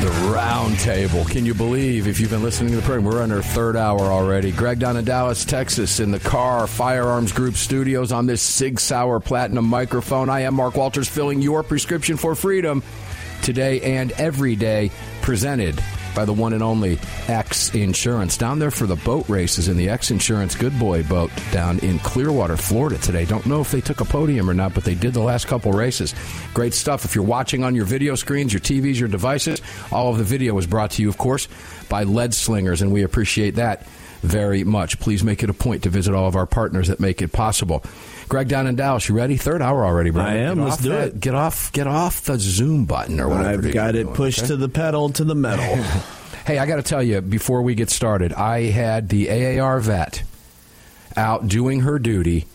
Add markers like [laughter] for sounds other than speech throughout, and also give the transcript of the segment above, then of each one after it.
The round table. Can you believe if you've been listening to the program? We're our third hour already. Greg down in Dallas, Texas, in the Kahr Firearms Group studios on this Sig Sauer Platinum microphone. I am Mark Walters, filling your prescription for freedom today and every day, presented by the one and only X Insurance. Down there for the boat races in the X Insurance Good Boy boat down in Clearwater, Florida today. Don't know if they took a podium or not, but they did the last couple races. Great stuff. If you're watching on your video screens, your TVs, your devices, all of the video was brought to you, of course, by Lead Slingers, and we appreciate that very much. Please make it a point to visit all of our partners that make it possible. Greg down in Dallas, you ready? Third hour already, bro. I am. Get Let's do that- it. Get off. Get off the Zoom button or whatever. I've got it doing, pushed okay? to the pedal to the metal. [laughs] Hey, I got to tell you before we get started, I had the AAR vet out doing her duty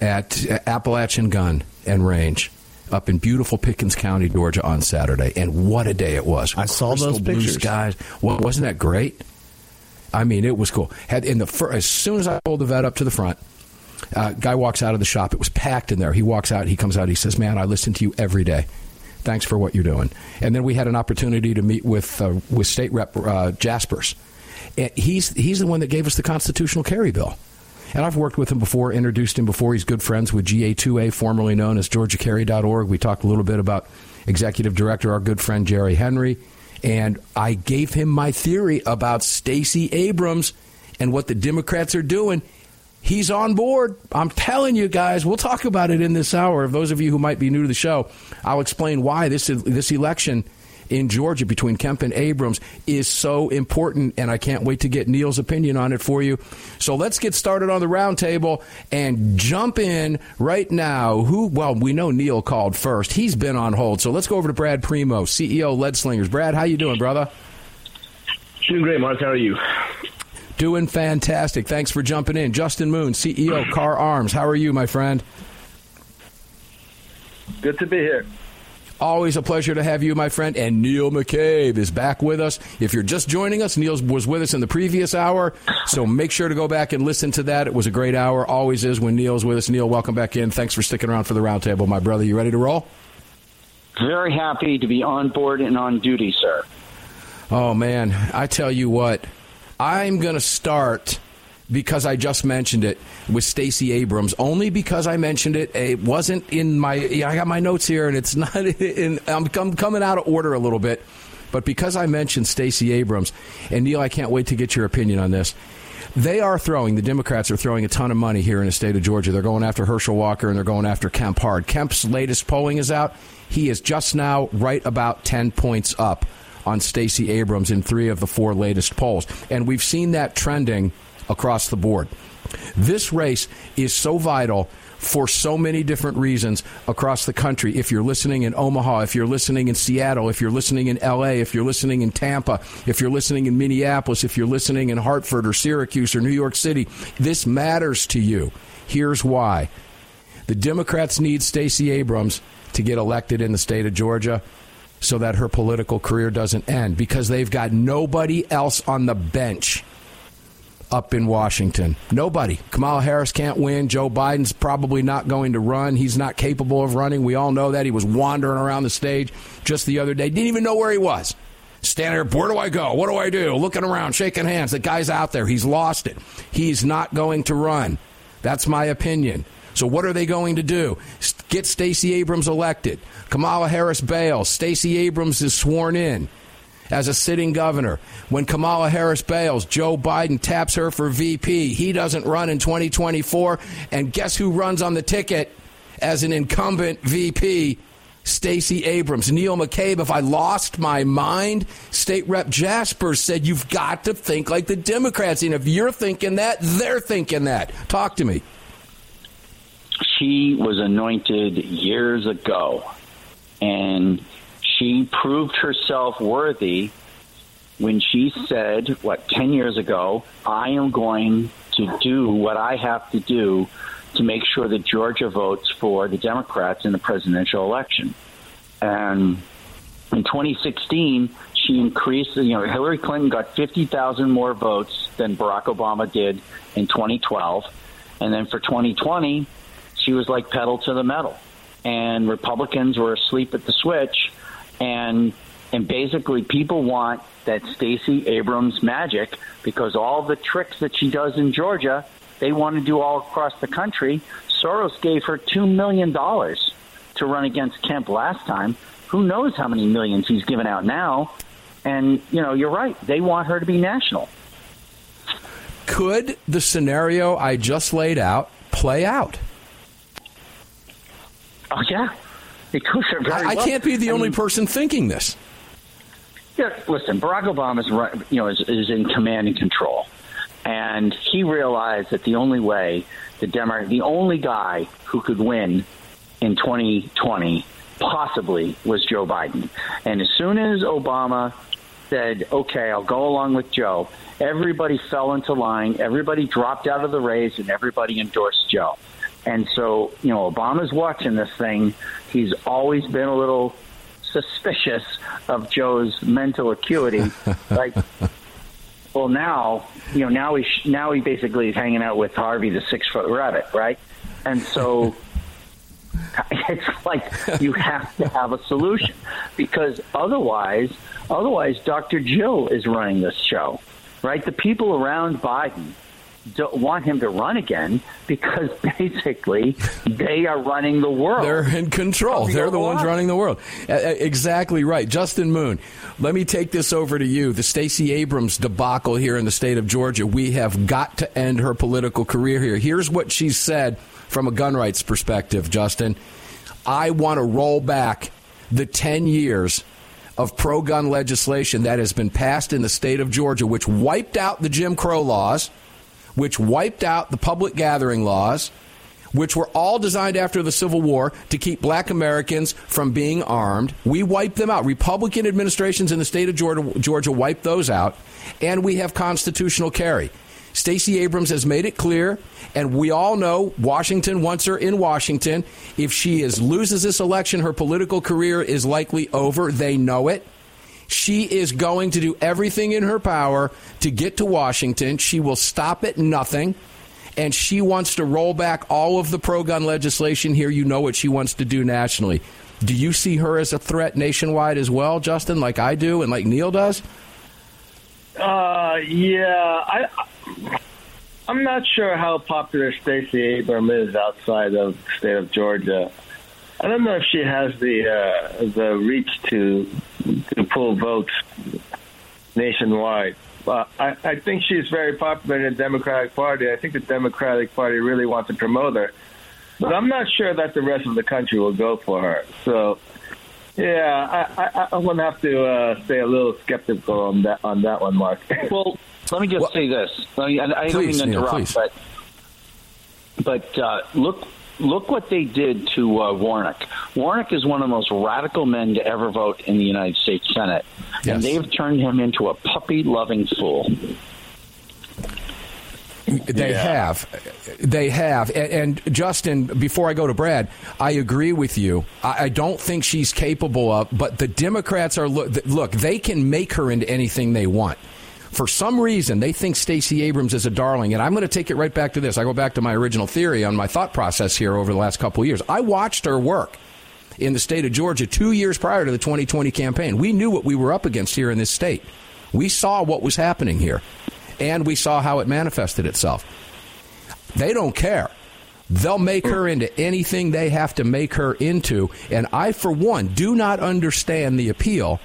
at Appalachian Gun and Range up in beautiful Pickens County, Georgia on Saturday, and what a day it was! I saw Crystal those pictures. skies. Well, wasn't that great? I mean, it was cool. Had in the fir- as soon as I pulled the vet up to the front, uh, guy walks out of the shop. It was packed in there. He walks out. He comes out. He says, "Man, I listen to you every day. Thanks for what you're doing." And then we had an opportunity to meet with uh, with State Rep uh, Jasperse. And he's he's the one that gave us the constitutional carry bill. And I've worked with him before, introduced him before. He's good friends with GA2A, formerly known as GeorgiaCarry.org. We talked a little bit about executive director, our good friend Jerry Henry. And I gave him my theory about Stacey Abrams and what the Democrats are doing. He's on board. I'm telling you guys, we'll talk about it in this hour. Those of you who might be new to the show, I'll explain why this this election in Georgia between Kemp and Abrams is so important, and I can't wait to get Neil's opinion on it for you. So let's get started on the roundtable and jump in right now. Who? Well, we know Neil called first. He's been on hold, so let's go over to Brad Primo, CEO Lead Slingers. Brad, how you doing, brother? Doing great, Mark. How are you? Doing fantastic. Thanks for jumping in. Justin Moon, CEO Kahr Arms. How are you, my friend? Good to be here. Always a pleasure to have you, my friend. And Neil McCabe is back with us. If you're just joining us, Neil was with us in the previous hour, so make sure to go back and listen to that. It was a great hour. Always is when Neil's with us. Neil, welcome back in. Thanks for sticking around for the roundtable, my brother. You ready to roll? Very happy to be on board and on duty, sir. Oh man, I tell you what, I'm going to start because I just mentioned it with Stacey Abrams. Only because I mentioned it, it wasn't in my. I got my notes here, and it's [laughs] not. In, I'm, I'm coming out of order a little bit, but because I mentioned Stacey Abrams, and Neil, I can't wait to get your opinion on this. They are throwing, the Democrats are throwing a ton of money here in the state of Georgia. They're going after Herschel Walker and they're going after Kemp hard. Kemp's latest polling is out. He is just now right about 10 points up on Stacey Abrams in three of the four latest polls. And we've seen that trending across the board. This race is so vital for so many different reasons across the country. If you're listening in Omaha, if you're listening in Seattle, if you're listening in LA, if you're listening in Tampa, if you're listening in Minneapolis, if you're listening in Hartford or Syracuse or New York City, this matters to you. Here's why. The Democrats need Stacey Abrams to get elected in the state of Georgia so that her political career doesn't end because they've got nobody else on the bench up in Washington. Nobody. Kamala Harris can't win. Joe Biden's probably not going to run. He's not capable of running. We all know that. He was wandering around the stage just the other day. Didn't even know where he was. Standing there, where do I go? What do I do? Looking around, shaking hands. The guy's out there. He's lost it. He's not going to run. That's my opinion. So what are they going to do? Get Stacey Abrams elected. Kamala Harris bails. Stacey Abrams is sworn in as a sitting governor. When Kamala Harris bails, Joe Biden taps her for VP. He doesn't run in 2024. And guess who runs on the ticket as an incumbent VP? Stacey Abrams. Neil McCabe, if I lost my mind, State Rep Jasperse said you've got to think like the Democrats. And if you're thinking that, they're thinking that. Talk to me. She was anointed years ago, and she proved herself worthy when she said, what, 10 years ago, I am going to do what I have to do to make sure that Georgia votes for the Democrats in the presidential election. And in 2016, she increased, you know, Hillary Clinton got 50,000 more votes than Barack Obama did in 2012. And then for 2020, she was like pedal to the metal. And Republicans were asleep at the switch. And and basically people want that Stacey Abrams magic because all the tricks that she does in Georgia, they want to do all across the country. Soros gave her $2 million to run against Kemp last time. Who knows how many millions he's given out now? And, you know, you're right. They want her to be national. Could the scenario I just laid out play out? Oh, yeah. It could very I, I well. can't be the I only mean, person thinking this. Yeah, listen, Barack Obama is you know is, is in command and control, and he realized that the only way the Demo- the only guy who could win in 2020 possibly was Joe Biden. And as soon as Obama said, "Okay, I'll go along with Joe," everybody fell into line, everybody dropped out of the race, and everybody endorsed Joe. And so, you know, Obama's watching this thing. He's always been a little suspicious of Joe's mental acuity. [laughs] like, well, now, you know, now he now he basically is hanging out with Harvey, the six foot rabbit, right? And so. [laughs] It's like you have to have a solution because otherwise, otherwise, Dr. Jill is running this show, right? The people around Biden want him to run again because [laughs] basically they are running the world. They're in control. They're the ones running the world. Exactly right. Justin Moon, let me take this over to you. The Stacey Abrams debacle here in the state of Georgia. We have got to end her political career here. Here's what she said from a gun rights perspective, Justin. I want to roll back the 10 years of pro gun legislation that has been passed in the state of Georgia, which wiped out the Jim Crow laws, which wiped out the public gathering laws, which were all designed after the Civil War to keep black Americans from being armed. We wiped them out. Republican administrations in the state of Georgia, Georgia wiped those out, and we have constitutional carry. Stacey Abrams has made it clear, and we all know Washington wants her in Washington. If she is loses this election, her political career is likely over. They know it. She is going to do everything in her power to get to Washington. She will stop at nothing. And she wants to roll back all of the pro gun legislation here. You know what she wants to do nationally. Do you see her as a threat nationwide as well, Justin, like I do and like Neil does? Uh, yeah, I, I'm not sure how popular Stacey Abrams is outside of the state of Georgia. I don't know if she has the uh, the reach to to pull votes nationwide. But I, I think she's very popular in the Democratic Party. I think the Democratic Party really wants to promote her, but I'm not sure that the rest of the country will go for her. So, yeah, I, I, I'm going to have to uh, stay a little skeptical on that on that one, Mark. [laughs] Well, let me just Well- say this. I, mean, I I don't mean Please, to Neil, interrupt, please. but but uh, look look what they did to uh, Warnock. Warnock is one of the most radical men to ever vote in the United States Senate, Yes. and they've turned him into a puppy-loving fool. They have. They have. And, and Justin, before I go to Brad, I agree with you. I, I don't think she's capable of, but the Democrats are, look, look, they can make her into anything they want. For some reason, they think Stacey Abrams is a darling. And I'm going to take it right back to this. I go back to my original theory on my thought process here over the last couple of years. I watched her work in the state of Georgia two years prior to the 2020 campaign. We knew what we were up against here in this state. We saw what was happening here, and we saw how it manifested itself. They don't care. They'll make her into anything they have to make her into. And I, for one, do not understand the appeal.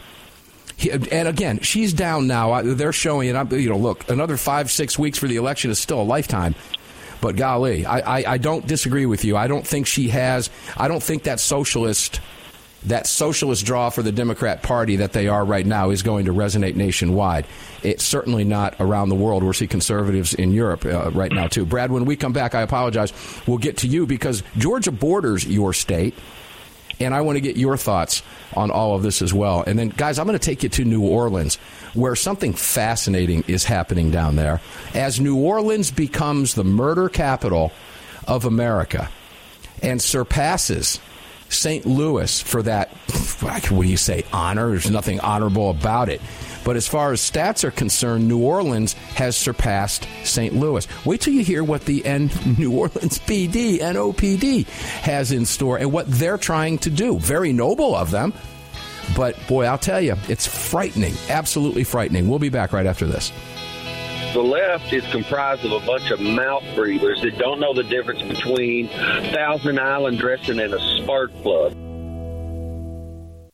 He- And again, she's down now. They're showing it. You know, look, another five, six weeks for the election is still a lifetime. But golly, I, I, I don't disagree with you. I don't think she has. I don't think that socialist that socialist draw for the Democrat Party that they are right now is going to resonate nationwide. It's certainly not around the world. We're seeing conservatives in Europe uh, right now, too. Brad, when we come back, I apologize. We'll get to you because Georgia borders your state. And I want to get your thoughts on all of this as well. And then, guys, I'm going to take you to New Orleans, where something fascinating is happening down there. As New Orleans becomes the murder capital of America and surpasses St. Louis for that, what do you say, honor? There's nothing honorable about it. But as far as stats are concerned, New Orleans has surpassed St. Louis. Wait till you hear what the N- [laughs] New Orleans PD, NOPD, has in store and what they're trying to do. Very noble of them. But boy, I'll tell you, it's frightening. Absolutely frightening. We'll be back right after this. The left is comprised of a bunch of mouth breathers that don't know the difference between Thousand Island dressing and a spark plug.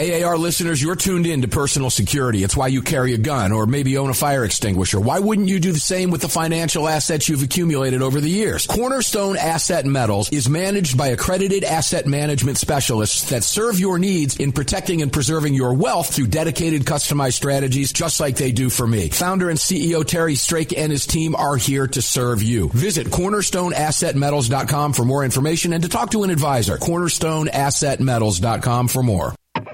AAR listeners, you're tuned in to personal security. It's why you carry a gun or maybe own a fire extinguisher. Why wouldn't you do the same with the financial assets you've accumulated over the years? Cornerstone Asset Metals is managed by accredited asset management specialists that serve your needs in protecting and preserving your wealth through dedicated customized strategies just like they do for me. Founder and CEO Terry Strake and his team are here to serve you. Visit cornerstoneassetmetals.com for more information and to talk to an advisor. cornerstoneassetmetals.com for more.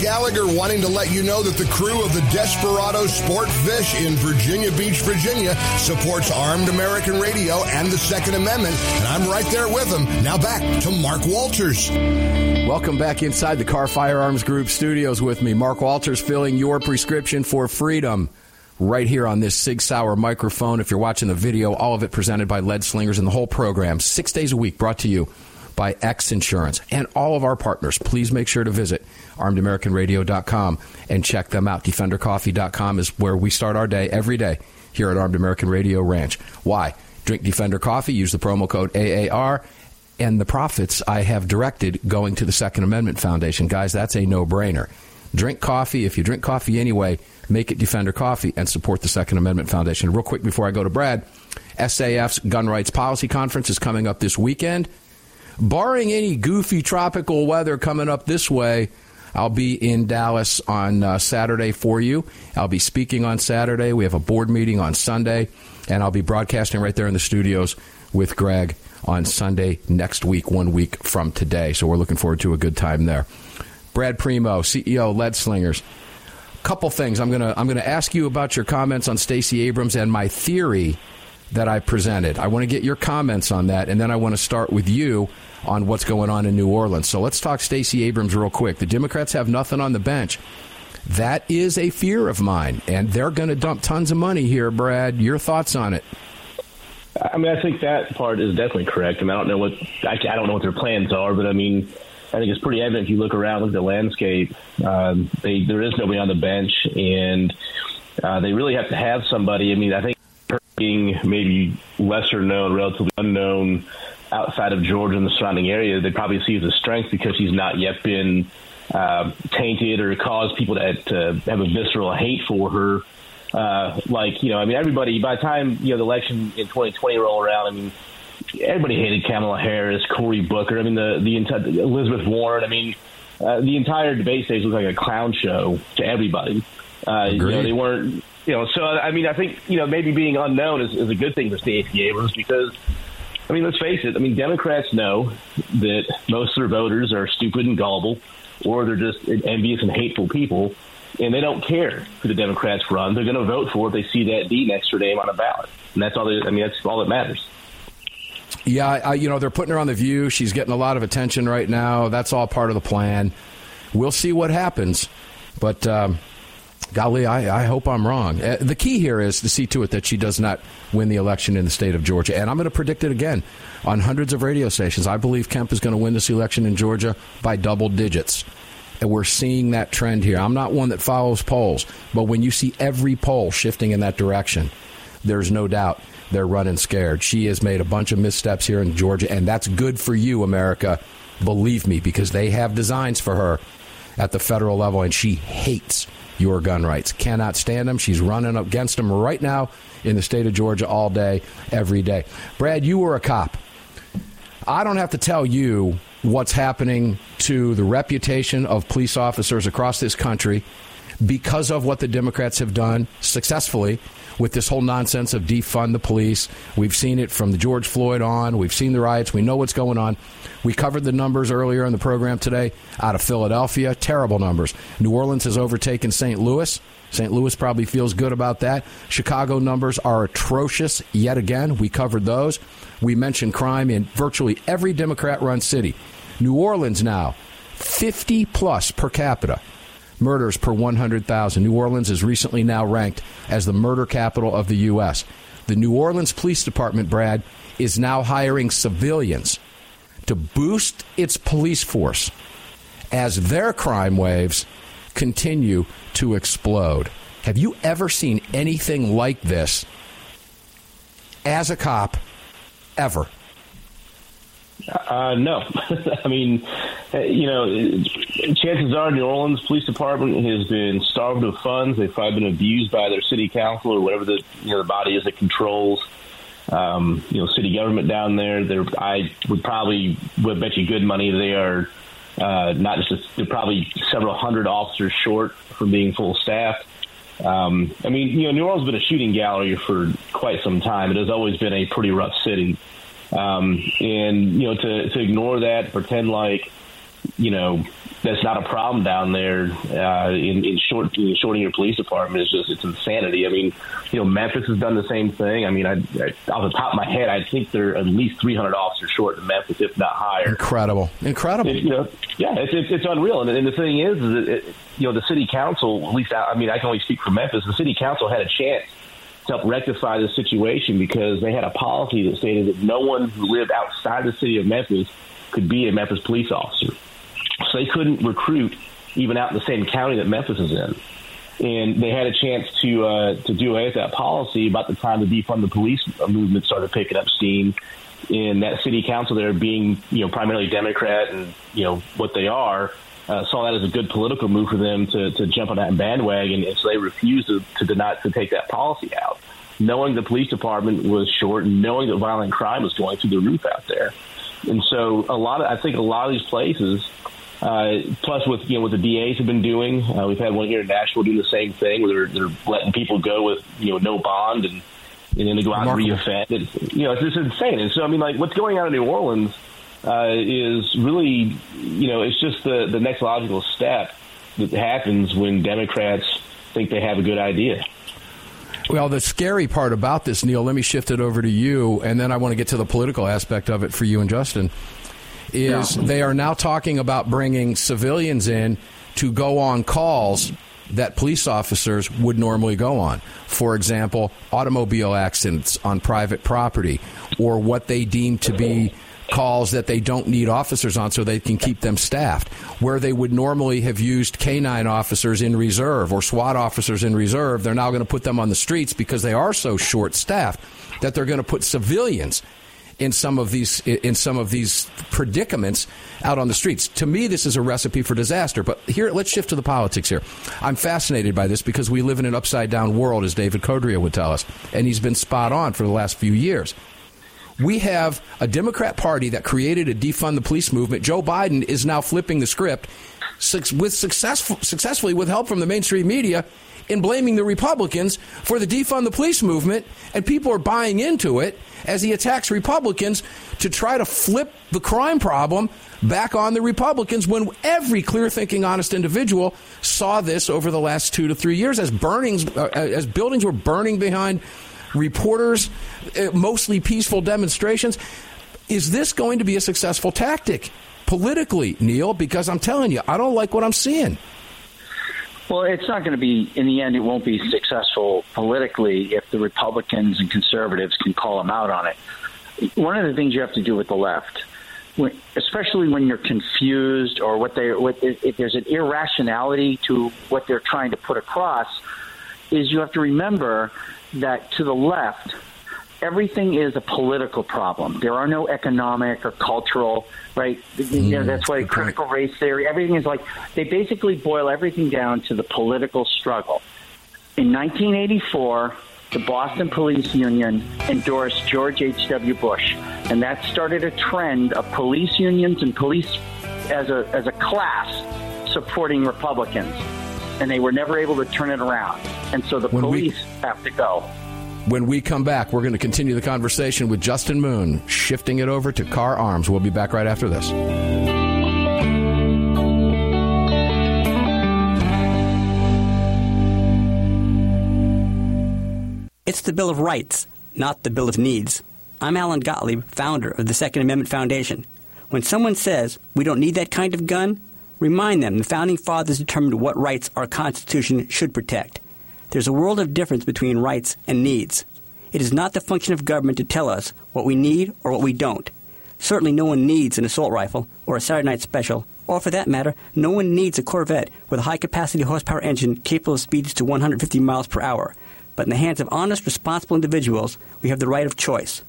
Gallagher wanting to let you know that the crew of the Desperado Sport Fish in Virginia Beach, Virginia supports Armed American Radio and the Second Amendment, and I'm right there with them. Now back to Mark Walters. Welcome back inside the Kahr Firearms Group studios with me. Mark Walters filling your prescription for freedom right here on this Sig Sauer microphone. If you're watching the video, all of it presented by Lead Slingers and the whole program, six days a week, brought to you by X Insurance and all of our partners. Please make sure to visit armedamericanradio.com and check them out. DefenderCoffee.com is where we start our day every day here at Armed American Radio Ranch. Why? Drink Defender Coffee, use the promo code AAR, and the profits I have directed going to the Second Amendment Foundation. Guys, that's a no brainer. Drink coffee. If you drink coffee anyway, make it Defender Coffee and support the Second Amendment Foundation. Real quick before I go to Brad, SAF's Gun Rights Policy Conference is coming up this weekend. Barring any goofy tropical weather coming up this way, I'll be in Dallas on uh, Saturday for you. I'll be speaking on Saturday. We have a board meeting on Sunday, and I'll be broadcasting right there in the studios with Greg on Sunday next week, one week from today. So we're looking forward to a good time there. Brad Primo, CEO, Lead Slingers. Couple things. I'm gonna I'm gonna ask you about your comments on Stacey Abrams and my theory that I presented. I want to get your comments on that, and then I want to start with you on what's going on in New Orleans. So let's talk Stacey Abrams real quick. The Democrats have nothing on the bench. That is a fear of mine, and they're going to dump tons of money here, Brad. Your thoughts on it? I mean, I think that part is definitely correct. I mean, I don't know what I, don't know what their plans are, but I mean, I think it's pretty evident if you look around, look at the landscape. Um, they, there is nobody on the bench, and uh, they really have to have somebody. I mean, I think being maybe lesser known, relatively unknown outside of Georgia and the surrounding area, they probably see as a strength because he's not yet been uh, tainted or caused people to, to have a visceral hate for her. Uh, like, you know, I mean, everybody, by the time, you know, the election in 2020 roll around, I mean, everybody hated Kamala Harris, Cory Booker. I mean, the, the entire, Elizabeth Warren. I mean, uh, the entire debate stage looked like a clown show to everybody. Uh, you know, they weren't, you know, so, I mean, I think, you know, maybe being unknown is, is a good thing for Stacey Abrams because I mean, let's face it. I mean, Democrats know that most of their voters are stupid and gullible, or they're just envious and hateful people, and they don't care who the Democrats run. They're going to vote for if they see that D next to their name on a ballot, and that's all. They, I mean, that's all that matters. Yeah, I, you know, they're putting her on the View. She's getting a lot of attention right now. That's all part of the plan. We'll see what happens, but. Um, golly, I, I, hope I'm wrong. Uh, the key here is to see to it that she does not win the election in the state of Georgia. And I'm going to predict it again on hundreds of radio stations. I believe Kemp is going to win this election in Georgia by double digits. And we're seeing that trend here. I'm not one that follows polls, but when you see every poll shifting in that direction, there's no doubt they're running scared. She has made a bunch of missteps here in Georgia, and that's good for you, America. Believe me, because they have designs for her at the federal level, and she hates your gun rights. Cannot stand them. She's running against them right now in the state of Georgia all day, every day. Brad, you were a cop. I don't have to tell you what's happening to the reputation of police officers across this country because of what the Democrats have done successfully with this whole nonsense of defund the police. We've seen it from the George Floyd on. We've seen the riots. We know what's going on. We covered the numbers earlier in the program today out of Philadelphia. Terrible numbers. New Orleans has overtaken St. Louis. St. Louis probably feels good about that. Chicago numbers are atrocious yet again. We covered those. We mentioned crime in virtually every Democrat run city. New Orleans now, 50 plus per capita murders per 100,000. New Orleans is recently now ranked as the murder capital of the U.S. The New Orleans Police Department, Brad, is now hiring civilians to boost its police force as their crime waves continue to explode. Have you ever seen anything like this as a cop ever? Uh, no, [laughs] I mean, uh, you know, chances are New Orleans Police Department has been starved of funds. They've probably been abused by their city council or whatever the you know the body is that controls, um, you know, city government down there. They're, I would probably would bet you good money they are uh, not just a, they're probably several hundred officers short from being full staff. Um, I mean, you know, New Orleans has been a shooting gallery for quite some time. It has always been a pretty rough city. Um, and you know, to to ignore that, pretend like you know, that's not a problem down there uh, in, in short in shorting your police department is just it's insanity. I mean, you know, Memphis has done the same thing. I mean, I, I off the top of my head, I think they're at least 300 officers short in Memphis, if not higher. Incredible, incredible. It, you know, yeah, it's, it's, it's unreal. And, and the thing is, is it, it, you know, the city council, at least I, I mean, I can only speak for Memphis. The city council had a chance help rectify the situation because they had a policy that stated that no one who lived outside the city of Memphis could be a Memphis police officer. So they couldn't recruit even out in the same county that Memphis is in. And they had a chance to uh, to do away with that policy about the time the defund the police movement started picking up steam. In that city council, there being you know primarily Democrat and you know what they are, uh, saw that as a good political move for them to, to jump on that bandwagon, and so they refused to, to deny to take that policy out, knowing the police department was short, and knowing that violent crime was going through the roof out there. And so, a lot of I think a lot of these places uh, plus, with you know what the DAs have been doing, uh, we've had one here in Nashville doing the same thing, where they're, they're letting people go with you know no bond and and then they go out and reoffend. And, you know, it's just insane. And so, I mean, like what's going on in New Orleans uh, is really, you know, it's just the the next logical step that happens when Democrats think they have a good idea. Well, the scary part about this, Neil, let me shift it over to you, and then I want to get to the political aspect of it for you and Justin is they are now talking about bringing civilians in to go on calls that police officers would normally go on. For example, automobile accidents on private property, or what they deem to be calls that they don't need officers on so they can keep them staffed. Where they would normally have used canine officers in reserve or SWAT officers in reserve, they're now going to put them on the streets because they are so short staffed that they're going to put civilians in some of these in some of these predicaments out on the streets. To me, this is a recipe for disaster. But here, let's shift to the politics here. I'm fascinated by this because we live in an upside down world, as David Codrea would tell us, and he's been spot on for the last few years. We have a Democrat Party that created a defund the police movement. Joe Biden is now flipping the script with successful, successfully with help from the mainstream media in blaming the Republicans for the defund the police movement, and people are buying into it as he attacks Republicans to try to flip the crime problem back on the Republicans when every clear thinking, honest individual saw this over the last two to three years as burnings, uh, as buildings were burning behind reporters, uh, mostly peaceful demonstrations. Is this going to be a successful tactic politically, Neil? Because I'm telling you, I don't like what I'm seeing. Well, it's not going to be, in the end, it won't be successful politically if the Republicans and conservatives can call them out on it. One of the things you have to do with the left, especially when you're confused or what they, what, if there's an irrationality to what they're trying to put across, is you have to remember that to the left, everything is a political problem. There are no economic or cultural right? Mm, you know, mm, that's why critical point. race theory, everything is like, they basically boil everything down to the political struggle. In 1984, the Boston Police Union endorsed George H.W. Bush, and that started a trend of police unions and police as a, as a class supporting Republicans. And they were never able to turn it around. And so the when police we, have to go. When we come back, we're going to continue the conversation with Justin Moon, shifting it over to Kahr Arms. We'll be back right after this. It's the Bill of Rights, not the Bill of Needs. I'm Alan Gottlieb, founder of the Second Amendment Foundation. When someone says we don't need that kind of gun, remind them the Founding Fathers determined what rights our Constitution should protect. There's a world of difference between rights and needs. It is not the function of government to tell us what we need or what we don't. Certainly, no one needs an assault rifle or a Saturday night special, or for that matter, no one needs a Corvette with a high capacity horsepower engine capable of speeds to 150 miles per hour. But in the hands of honest, responsible individuals, we have the right of choice.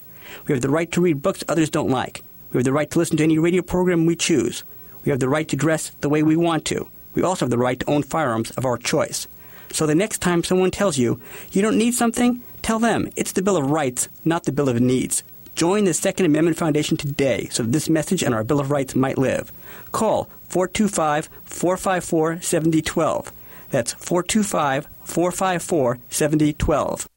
We have the right to read books others don't like. We have the right to listen to any radio program we choose. We have the right to dress the way we want to. We also have the right to own firearms of our choice. So the next time someone tells you you don't need something, tell them it's the Bill of Rights, not the Bill of Needs. Join the Second Amendment Foundation today so this message and our Bill of Rights might live. Call 425 454 7012. That's 425 454 7012.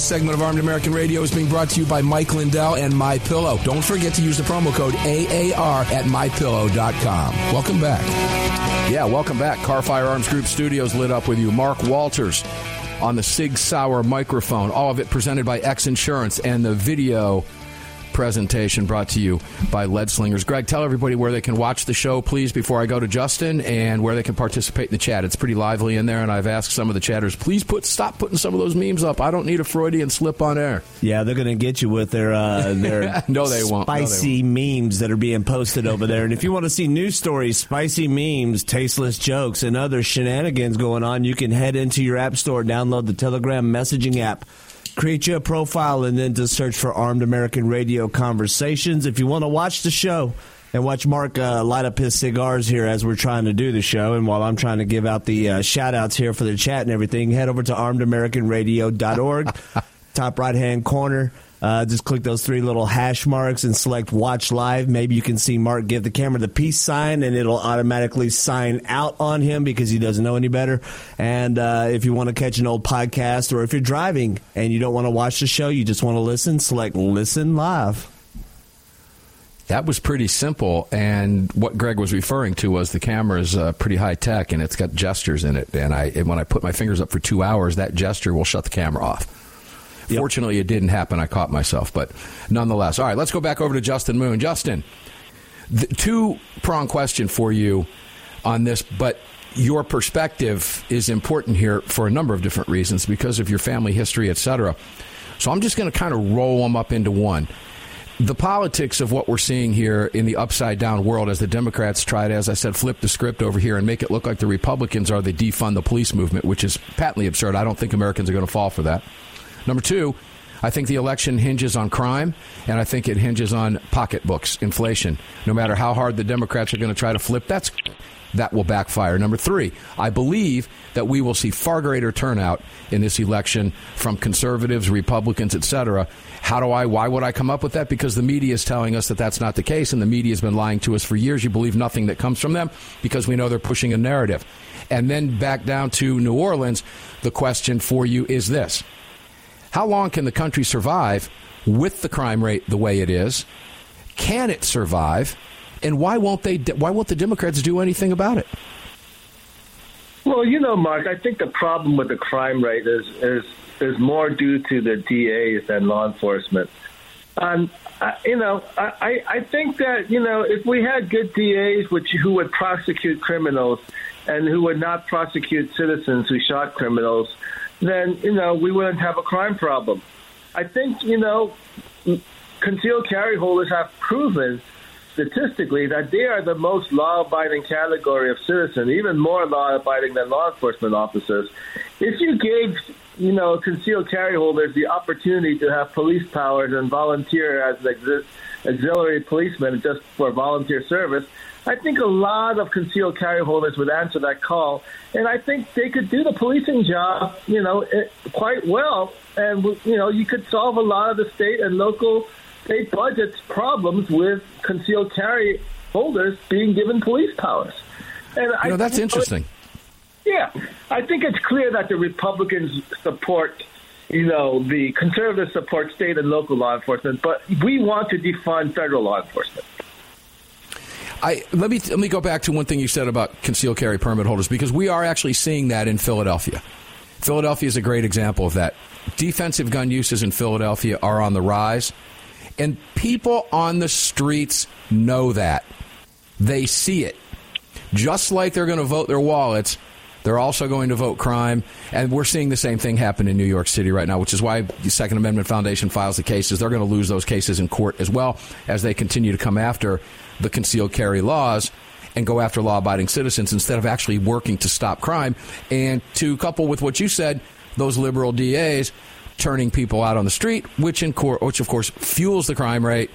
This segment of Armed American Radio is being brought to you by Mike Lindell and My Pillow. Don't forget to use the promo code AAR at mypillow.com. Welcome back. Yeah, welcome back. Kahr Firearms Group Studios lit up with you. Mark Walters on the Sig Sauer microphone. All of it presented by X Insurance and the video presentation brought to you by Lead Slingers. Greg, tell everybody where they can watch the show, please, before I go to Justin, and where they can participate in the chat. It's pretty lively in there, and I've asked some of the chatters, please put stop putting some of those memes up. I don't need a Freudian slip on air. Yeah, they're going to get you with their uh, their [laughs] no, they won't. spicy No, they memes that are being posted over there. And if you want to see news stories, spicy memes, tasteless jokes, and other shenanigans going on, you can head into your app store, download the Telegram messaging app create you a profile and then just search for Armed American Radio Conversations. If you want to watch the show and watch Mark uh, light up his cigars here as we're trying to do the show, and while I'm trying to give out the uh, shout outs here for the chat and everything, head over to armedamericanradio.org, [laughs] top right hand corner. Uh, just click those three little hash marks and select watch live. Maybe you can see Mark give the camera the peace sign and it'll automatically sign out on him because he doesn't know any better. And uh, if you want to catch an old podcast or if you're driving and you don't want to watch the show, you just want to listen, select listen live. That was pretty simple, and what Greg was referring to was the camera is uh, pretty high tech, and it's got gestures in it. And I, and when I put my fingers up for two hours, that gesture will shut the camera off. Fortunately, it didn't happen. I caught myself, but nonetheless. All right, let's go back over to Justin Moon. Justin, two prong question for you on this, but your perspective is important here for a number of different reasons because of your family history, etc. So I'm just going to kind of roll them up into one. The politics of what we're seeing here in the upside down world as the Democrats try to, as I said, flip the script over here and make it look like the Republicans are the defund the police movement, which is patently absurd. I don't think Americans are going to fall for that. Number two, I think the election hinges on crime, and I think it hinges on pocketbooks, inflation. No matter how hard the Democrats are going to try to flip, that's that will backfire. Number three, I believe that we will see far greater turnout in this election from conservatives, Republicans, etc. How do I? Why would I come up with that? Because the media is telling us that that's not the case, and the media has been lying to us for years. You believe nothing that comes from them because we know they're pushing a narrative. And then back down to New Orleans, the question for you is this: How long can the country survive with the crime rate the way it is? Can it survive? And why won't they? Why won't the Democrats do anything about it? Well, you know, Mark, I think the problem with the crime rate is is is more due to the DAs than law enforcement. Um, you know, I, I think that you know if we had good DAs which who would prosecute criminals and who would not prosecute citizens who shot criminals, then you know we wouldn't have a crime problem. I think you know concealed carry holders have proven statistically that they are the most law-abiding category of citizen, even more law-abiding than law enforcement officers. If you gave, you know, concealed carry holders the opportunity to have police powers and volunteer as an auxiliary policeman just for volunteer service, I think a lot of concealed carry holders would answer that call, and I think they could do the policing job, you know, eh, quite well. And you know, you could solve a lot of the state and local state budget's problems with concealed carry holders being given police powers. And you know, I, that's interesting. Yeah, I think it's clear that the Republicans support, you know, the conservatives support state and local law enforcement, but we want to defund federal law enforcement. I, let me let me go back to one thing you said about concealed carry permit holders because we are actually seeing that in Philadelphia. Philadelphia is a great example of that. Defensive gun uses in Philadelphia are on the rise. And people on the streets know that. They see it. Just like they're going to vote their wallets, they're also going to vote crime. And we're seeing the same thing happen in New York City right now, which is why the Second Amendment Foundation files the cases. They're going to lose those cases in court as well as they continue to come after the concealed carry laws and go after law abiding citizens instead of actually working to stop crime. And to couple with what you said, those liberal DAs turning people out on the street, which in court, which of course fuels the crime rate,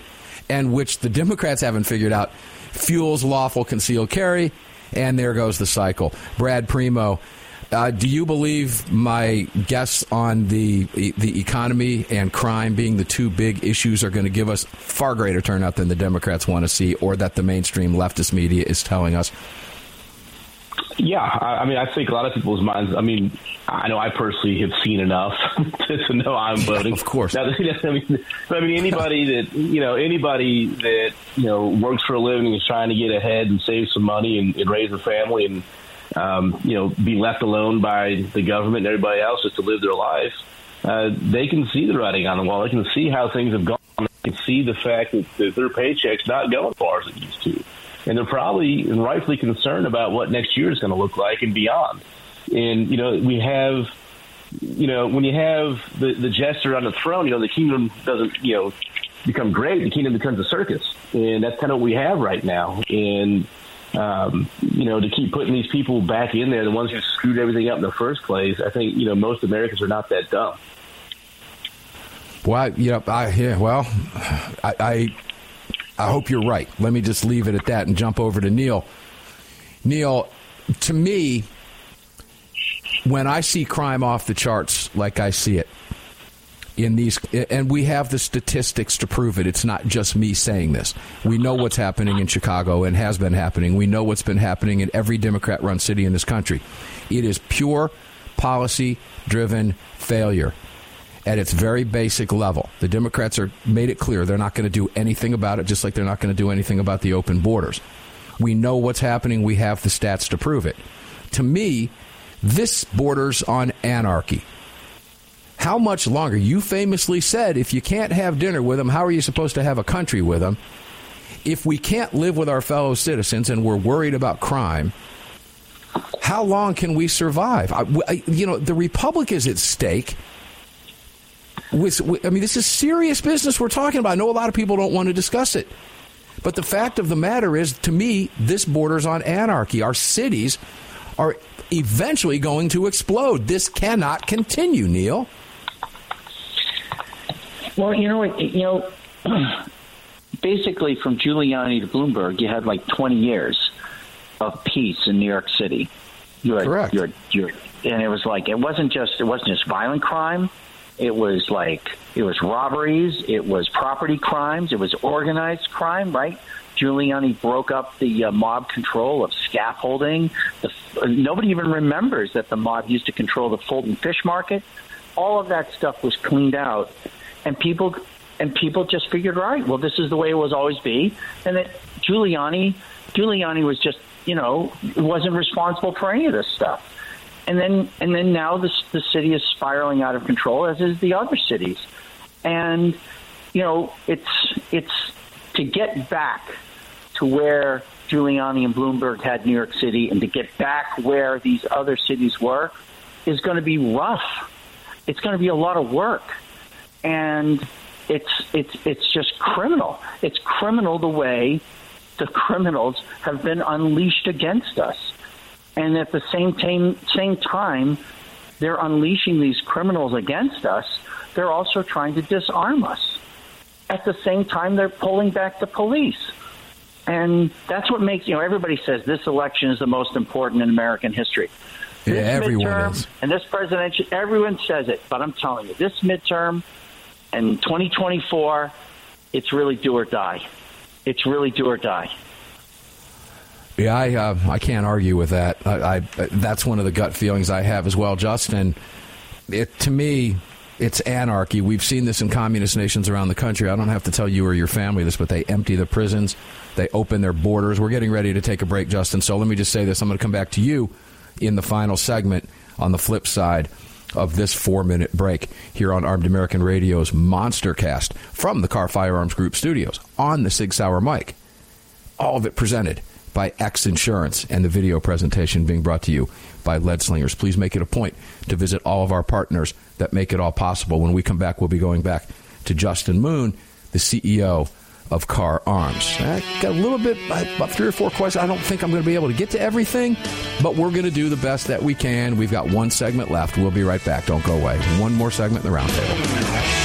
and which the Democrats haven't figured out fuels lawful concealed carry, and there goes the cycle. Brad Primo. Uh, do you believe my guess on the the economy and crime being the two big issues are going to give us far greater turnout than the Democrats want to see, or that the mainstream leftist media is telling us? Yeah, I mean, I think a lot of people's minds. I mean, I know I personally have seen enough [laughs] to know I'm voting. Of course. Now, [laughs] I mean, I mean, anybody that you know, anybody that you know works for a living is trying to get ahead and save some money and, and raise a family and um, you know be left alone by the government and everybody else just to live their life. Uh, they can see the writing on the wall. They can see how things have gone. They can see the fact that, that their paycheck's not going as far as it used to and they're probably and rightfully concerned about what next year is going to look like and beyond. And you know, we have, you know, when you have the the jester on the throne, you know, the kingdom doesn't, you know, become great. The kingdom becomes a circus, and that's kind of what we have right now. And um, you know, to keep putting these people back in there, the ones who screwed everything up in the first place, I think you know most Americans are not that dumb. Well, yeah, I, yeah. Well, I, I I hope you're right. Let me just leave it at that and jump over to Neil. Neil, to me, when I see crime off the charts like I see it in these, and we have the statistics to prove it, it's not just me saying this. We know what's happening in Chicago and has been happening. We know what's been happening in every Democrat run city in this country. It is pure policy driven failure at its very basic level. The Democrats are made it clear they're not going to do anything about it, just like they're not going to do anything about the open borders. We know what's happening. We have the stats to prove it. To me, this borders on anarchy. How much longer? You famously said if you can't have dinner with them, how are you supposed to have a country with them? If we can't live with our fellow citizens and we're worried about crime, how long can we survive? I, you know, the republic is at stake with, with, I mean, this is serious business we're talking about. I know a lot of people don't want to discuss it. But the fact of the matter is, to me, this borders on anarchy. Our cities are eventually going to explode. This cannot continue, Neil. Well, you know, you know, [sighs] basically from Giuliani to Bloomberg, you had like 20 years of peace in New York City. You had, Correct. You had, you had, and it was like it wasn't just it wasn't just violent crime. It was like it was robberies. It was property crimes. It was organized crime. Right. Giuliani broke up the uh, mob control of scaffolding. The, uh, nobody even remembers that the mob used to control the Fulton Fish Market. All of that stuff was cleaned out, and people and people just figured, right, well, this is the way it was always be, and that Giuliani, Giuliani was just, you know, wasn't responsible for any of this stuff, and then and then now the the city is spiraling out of control, as is the other cities, and you know, it's it's to get back to where Giuliani and Bloomberg had New York City, and to get back where these other cities were, is going to be rough. It's going to be a lot of work, and it's it's it's just criminal. It's criminal the way the criminals have been unleashed against us, and at the same time, same time, they're unleashing these criminals against us. They're also trying to disarm us. At the same time, they're pulling back the police. And that's what makes, you know, everybody says this election is the most important in American history. Yeah, This everyone midterm is. And this presidential, everyone says it, but I'm telling you, this midterm and 2024, it's really do or die. It's really do or die. Yeah, I uh, I can't argue with that. I, I that's one of the gut feelings I have as well, Justin. It to me, it's anarchy. We've seen this in communist nations around the country. I don't have to tell you or your family this, but they empty the prisons, they open their borders. We're getting ready to take a break, Justin. So let me just say this: I'm going to come back to you in the final segment on the flip side of this four minute break here on Armed American Radio's Monster Cast from the Kahr Firearms Group studios on the Sig Sauer mic. All of it presented by X Insurance and the video presentation being brought to you by Lead Slingers. Please make it a point to visit all of our partners that make it all possible. When we come back, we'll be going back to Justin Moon, the CEO of Kahr Arms. I got a little bit, about three or four questions. I don't think I'm going to be able to get to everything, but we're going to do the best that we can. We've got one segment left. We'll be right back. Don't go away. One more segment in the roundtable.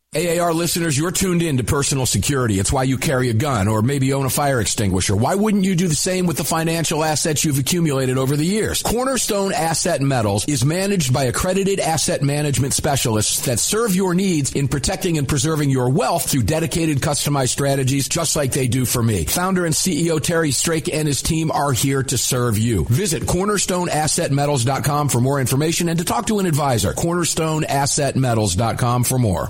AAR listeners, you're tuned in to personal security. It's why you carry a gun or maybe own a fire extinguisher. Why wouldn't you do the same with the financial assets you've accumulated over the years? Cornerstone Asset Metals is managed by accredited asset management specialists that serve your needs in protecting and preserving your wealth through dedicated customized strategies just like they do for me. Founder and CEO Terry Strake and his team are here to serve you. Visit cornerstoneassetmetals.com for more information and to talk to an advisor. cornerstoneassetmetals.com for more.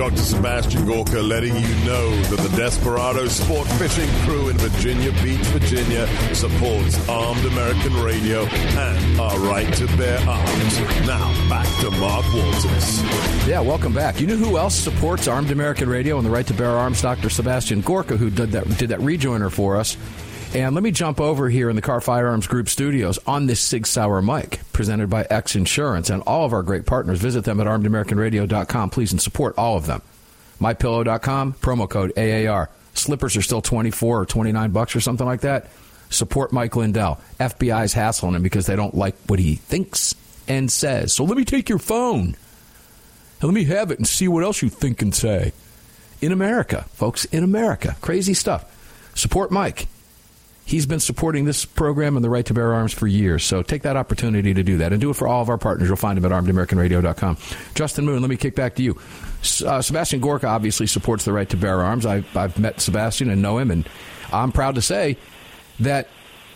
Dr. Sebastian Gorka, letting you know that the Desperado Sport Fishing Crew in Virginia Beach, Virginia supports Armed American Radio and our right to bear arms. Now, back to Mark Walters. Yeah, welcome back. You know who else supports Armed American Radio and the right to bear arms? Dr. Sebastian Gorka, who did that did that rejoiner for us. And let me jump over here in the Kahr Firearms Group studios on this Sig Sauer mic presented by X Insurance and all of our great partners. Visit them at armedamericanradio.com, please, and support all of them. MyPillow.com, promo code AAR. Slippers are still 24 or 29 bucks or something like that. Support Mike Lindell. FBI's hassling him because they don't like what he thinks and says. So let me take your phone and let me have it and see what else you think and say. In America, folks, in America. Crazy stuff. Support Mike. He's been supporting this program and the right to bear arms for years. So take that opportunity to do that and do it for all of our partners. You'll find him at armedamericanradio.com. Justin Moon, let me kick back to you. Uh, Sebastian Gorka obviously supports the right to bear arms. I, I've met Sebastian and know him, and I'm proud to say that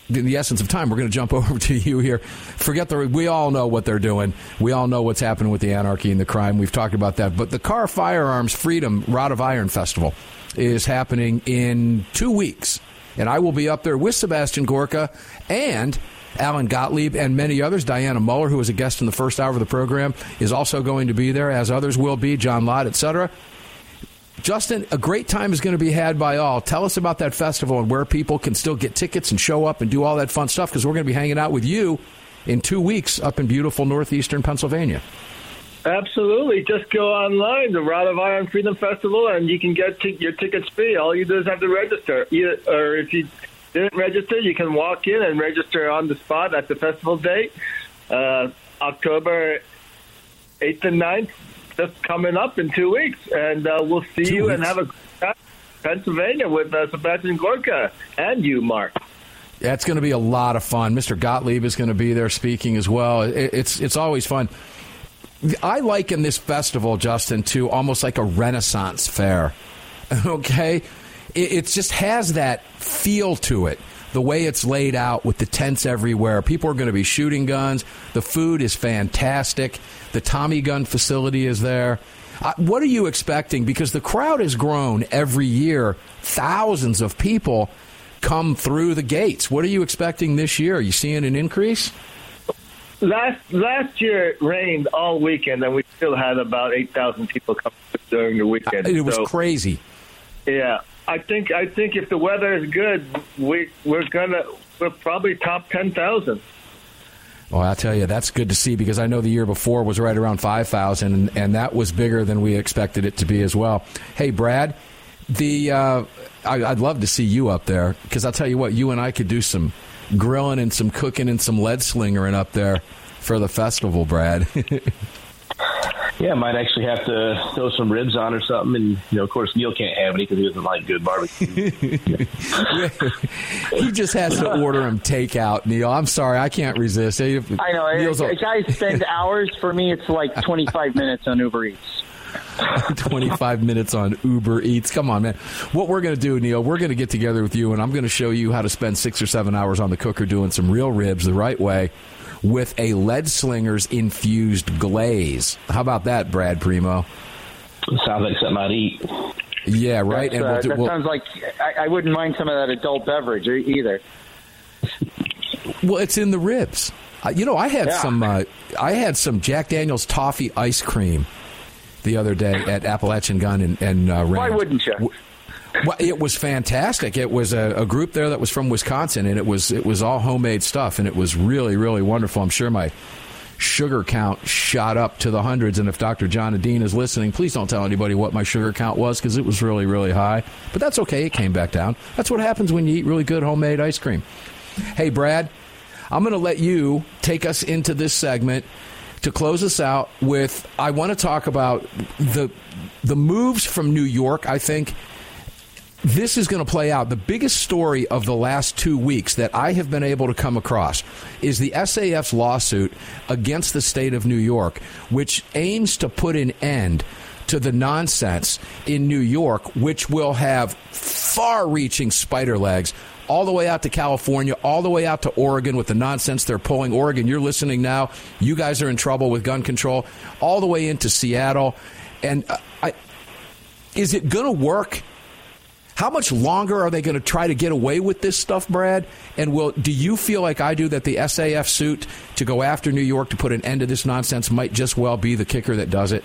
in the essence of time, we're going to jump [laughs] over to you here. Forget the. We all know what they're doing. We all know what's happening with the anarchy and the crime. We've talked about that. But the Kahr Firearms Freedom Rod of Iron Festival is happening in two weeks. And I will be up there with Sebastian Gorka and Alan Gottlieb and many others. Dianna Muller, who was a guest in the first hour of the program, is also going to be there, as others will be, John Lott, etc. Justin, a great time is going to be had by all. Tell us about that festival and where people can still get tickets and show up and do all that fun stuff because we're going to be hanging out with you in two weeks up in beautiful northeastern Pennsylvania. Absolutely. Just go online, the Rod of Iron Freedom Festival, and you can get t- your tickets free. All you do is have to register. Either, or if you didn't register, you can walk in and register on the spot at the festival date, uh, October 8th and 9th, just coming up in two weeks. And uh, we'll see Two you and have a Pennsylvania with uh, Sebastian Gorka and you, Mark. That's going to be a lot of fun. Mr. Gottlieb is going to be there speaking as well. It- It's it's always fun. I liken this festival, Justin, to almost like a Renaissance fair. [laughs] Okay, it, it just has that feel to it. the way it's laid out with the tents everywhere. People are going to be shooting guns. The food is fantastic. The Tommy gun facility is there. Uh, what are you expecting? Because the crowd has grown every year. Thousands of people come through the gates. What are you expecting this year? Are you seeing an increase? Last last year it rained all weekend, and we still had about eight thousand people come during the weekend. It was So, crazy. Yeah, I think I think if the weather is good, we we're gonna we're probably top ten thousand. Well, I'll tell you, that's good to see because I know the year before was right around 5,000, and, and that was bigger than we expected it to be as well. Hey, Brad, the uh, I, I'd love to see you up there because I'll tell you what, you and I could do some grilling and some cooking and some lead slingering up there for the festival, Brad. [laughs] Yeah, I might actually have to throw some ribs on or something. And, you know, of course, Neil can't have any because he doesn't like good barbecue. [laughs] he just has to order him takeout, Neil. I'm sorry, I can't resist. I know. Neil's a- guys spend [laughs] hours. For me, it's like 25 minutes on Uber Eats. [laughs] 25 minutes on Uber Eats. Come on, man. What we're going to do, Neil, we're going to get together with you and I'm going to show you how to spend six or seven hours on the cooker doing some real ribs the right way with a lead slingers infused glaze. How about that, Brad Primo? Sounds like something I'd eat. Yeah, right. That's, uh, that sounds like I, I wouldn't mind some of that adult beverage e- either. Well, it's in the ribs. Uh, you know, I had Yeah. some. Uh, I had some Jack Daniel's toffee ice cream the other day at Appalachian Gun and, and uh, Why wouldn't you? Well, it was fantastic. It was a, a group there that was from Wisconsin, and it was it was all homemade stuff, and it was really really wonderful. I'm sure my sugar count shot up to the hundreds, and if Dr. John Adine is listening, please don't tell anybody what my sugar count was because it was really really high. But that's okay. It came back down. That's what happens when you eat really good homemade ice cream. Hey, Brad, I'm going to let you take us into this segment to close us out with. I want to talk about the the moves from New York. I think this is going to play out. The biggest story of the last two weeks that I have been able to come across is the SAF's lawsuit against the state of New York, which aims to put an end to the nonsense in New York, which will have far reaching spider legs all the way out to California, all the way out to Oregon with the nonsense they're pulling. Oregon, you're listening now. You guys are in trouble with gun control, all the way into Seattle. And uh, I, is it going to work? How much longer are they going to try to get away with this stuff, Brad? And will do you feel like I do that the SAF suit to go after New York to put an end to this nonsense might just well be the kicker that does it?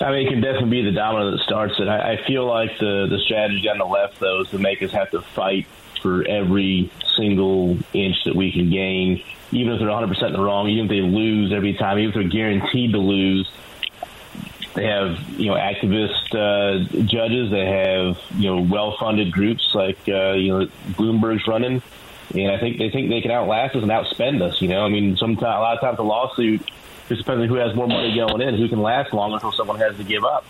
I mean, it can definitely be the domino that starts it. I, I feel like the the strategy on the left, though, is to make us have to fight for every single inch that we can gain, even if they're 100 percent in the wrong, even if they lose every time, even if they're guaranteed to lose. They have you know activist uh, judges. They have you know well funded groups like uh, you know Bloomberg's running, and I think they think they can outlast us and outspend us. You know, I mean, sometimes a lot of times the lawsuit just depends on who has more money going in, who can last longer until someone has to give up.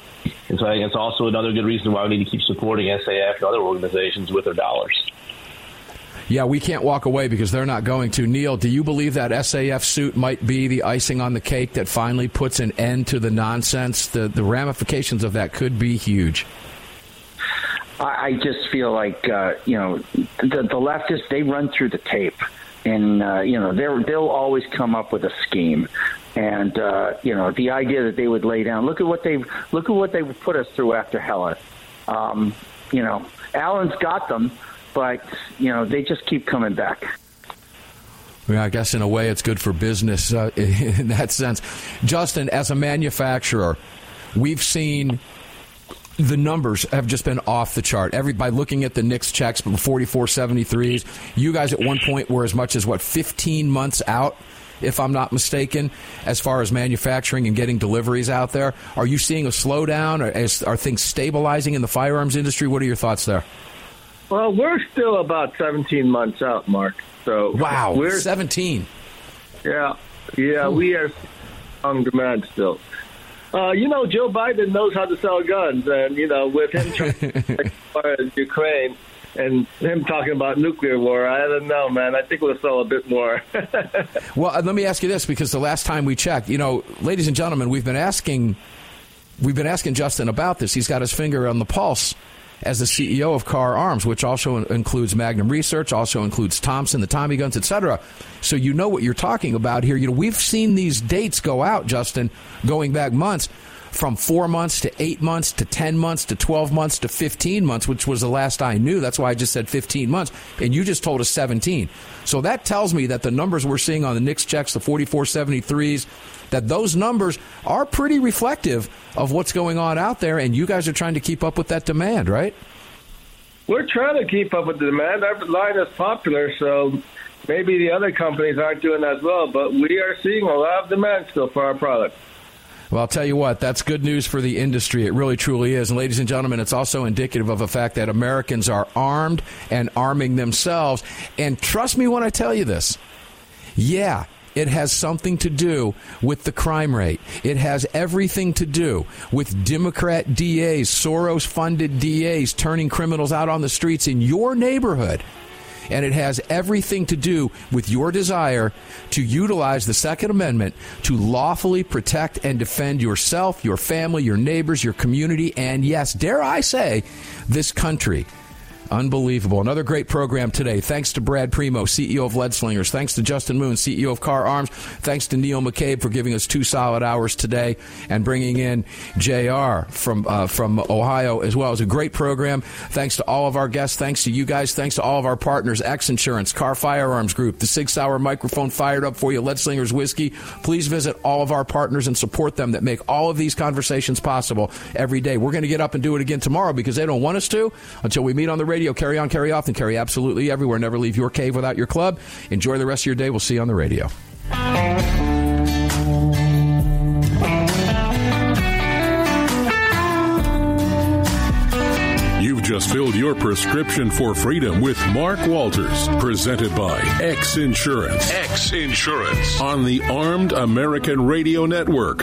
And so I think it's also another good reason why we need to keep supporting SAF and other organizations with their dollars. Yeah, we can't walk away because they're not going to. Neil, do you believe that SAF suit might be the icing on the cake that finally puts an end to the nonsense? The the ramifications of that could be huge. I, just feel like uh, you know the, the leftists they run through the tape, and uh, you know they they'll always come up with a scheme. And uh, you know the idea that they would lay down. Look at what they look at what they put us through after Heller. Um, you know, Allen's got them, but you know they just keep coming back. Yeah, I guess in a way it's good for business uh, [laughs] in that sense. Justin, as a manufacturer, we've seen the numbers have just been off the chart. Every by looking at the NICS checks, but 4473s, you guys at one point were as much as what 15 months out, if I'm not mistaken, as far as manufacturing and getting deliveries out there. Are you seeing a slowdown? Or is, are things stabilizing in the firearms industry? What are your thoughts there? Well, we're still about 17 months out, Mark. So Wow, we're 17. Yeah, yeah, we are on demand still. Uh, you know, Joe Biden knows how to sell guns, and you know, with him trying to [laughs] Ukraine and him talking about nuclear war, I don't know, man. I think we'll sell a bit more. [laughs] Well, uh, let me ask you this because the last time we checked, you know, ladies and gentlemen, we've been asking we've been asking Justin about this. He's got his finger on the pulse as the CEO of Kahr Arms, which also includes Magnum Research, also includes Thompson, the Tommy guns, etc. So you know what you're talking about here. You know, we've seen these dates go out, Justin, going back months from four months to eight months to 10 months to 12 months to 15 months, which was the last I knew. That's why I just said 15 months. And you just told us 17. So that tells me that the numbers we're seeing on the NICS checks, the 4473s, that those numbers are pretty reflective of what's going on out there. And you guys are trying to keep up with that demand, right? We're trying to keep up with the demand. Our line is popular, so maybe the other companies aren't doing as well, but we are seeing a lot of demand still for our product. Well, I'll tell you what, that's good news for the industry. It really, truly is. And, ladies and gentlemen, it's also indicative of the fact that Americans are armed and arming themselves. And trust me when I tell you this. Yeah, it has something to do with the crime rate. It has everything to do with Democrat DAs, Soros funded DAs turning criminals out on the streets in your neighborhood and it has everything to do with your desire to utilize the Second Amendment to lawfully protect and defend yourself, your family, your neighbors, your community, and yes, dare I say, this country. Unbelievable. Another great program today. Thanks to Brad Primo, CEO of Lead Slingers. Thanks to Justin Moon, CEO of Kahr Arms. Thanks to Neil McCabe for giving us two solid hours today and bringing in JR from, uh, from Ohio as well. It was a great program. Thanks to all of our guests. Thanks to you guys. Thanks to all of our partners, X Insurance, Kahr Firearms Group, the Sig Sauer microphone fired up for you, Lead Slingers Whiskey. Please visit all of our partners and support them that make all of these conversations possible every day. We're going to get up and do it again tomorrow because they don't want us to until we meet on the radio radio. Carry on, carry off, and carry absolutely everywhere. Never leave your cave without your club. Enjoy the rest of your day. We'll see you on the radio. You've just filled your prescription for freedom with Mark Walters, presented by X Insurance. X Insurance on the Armed American Radio Network.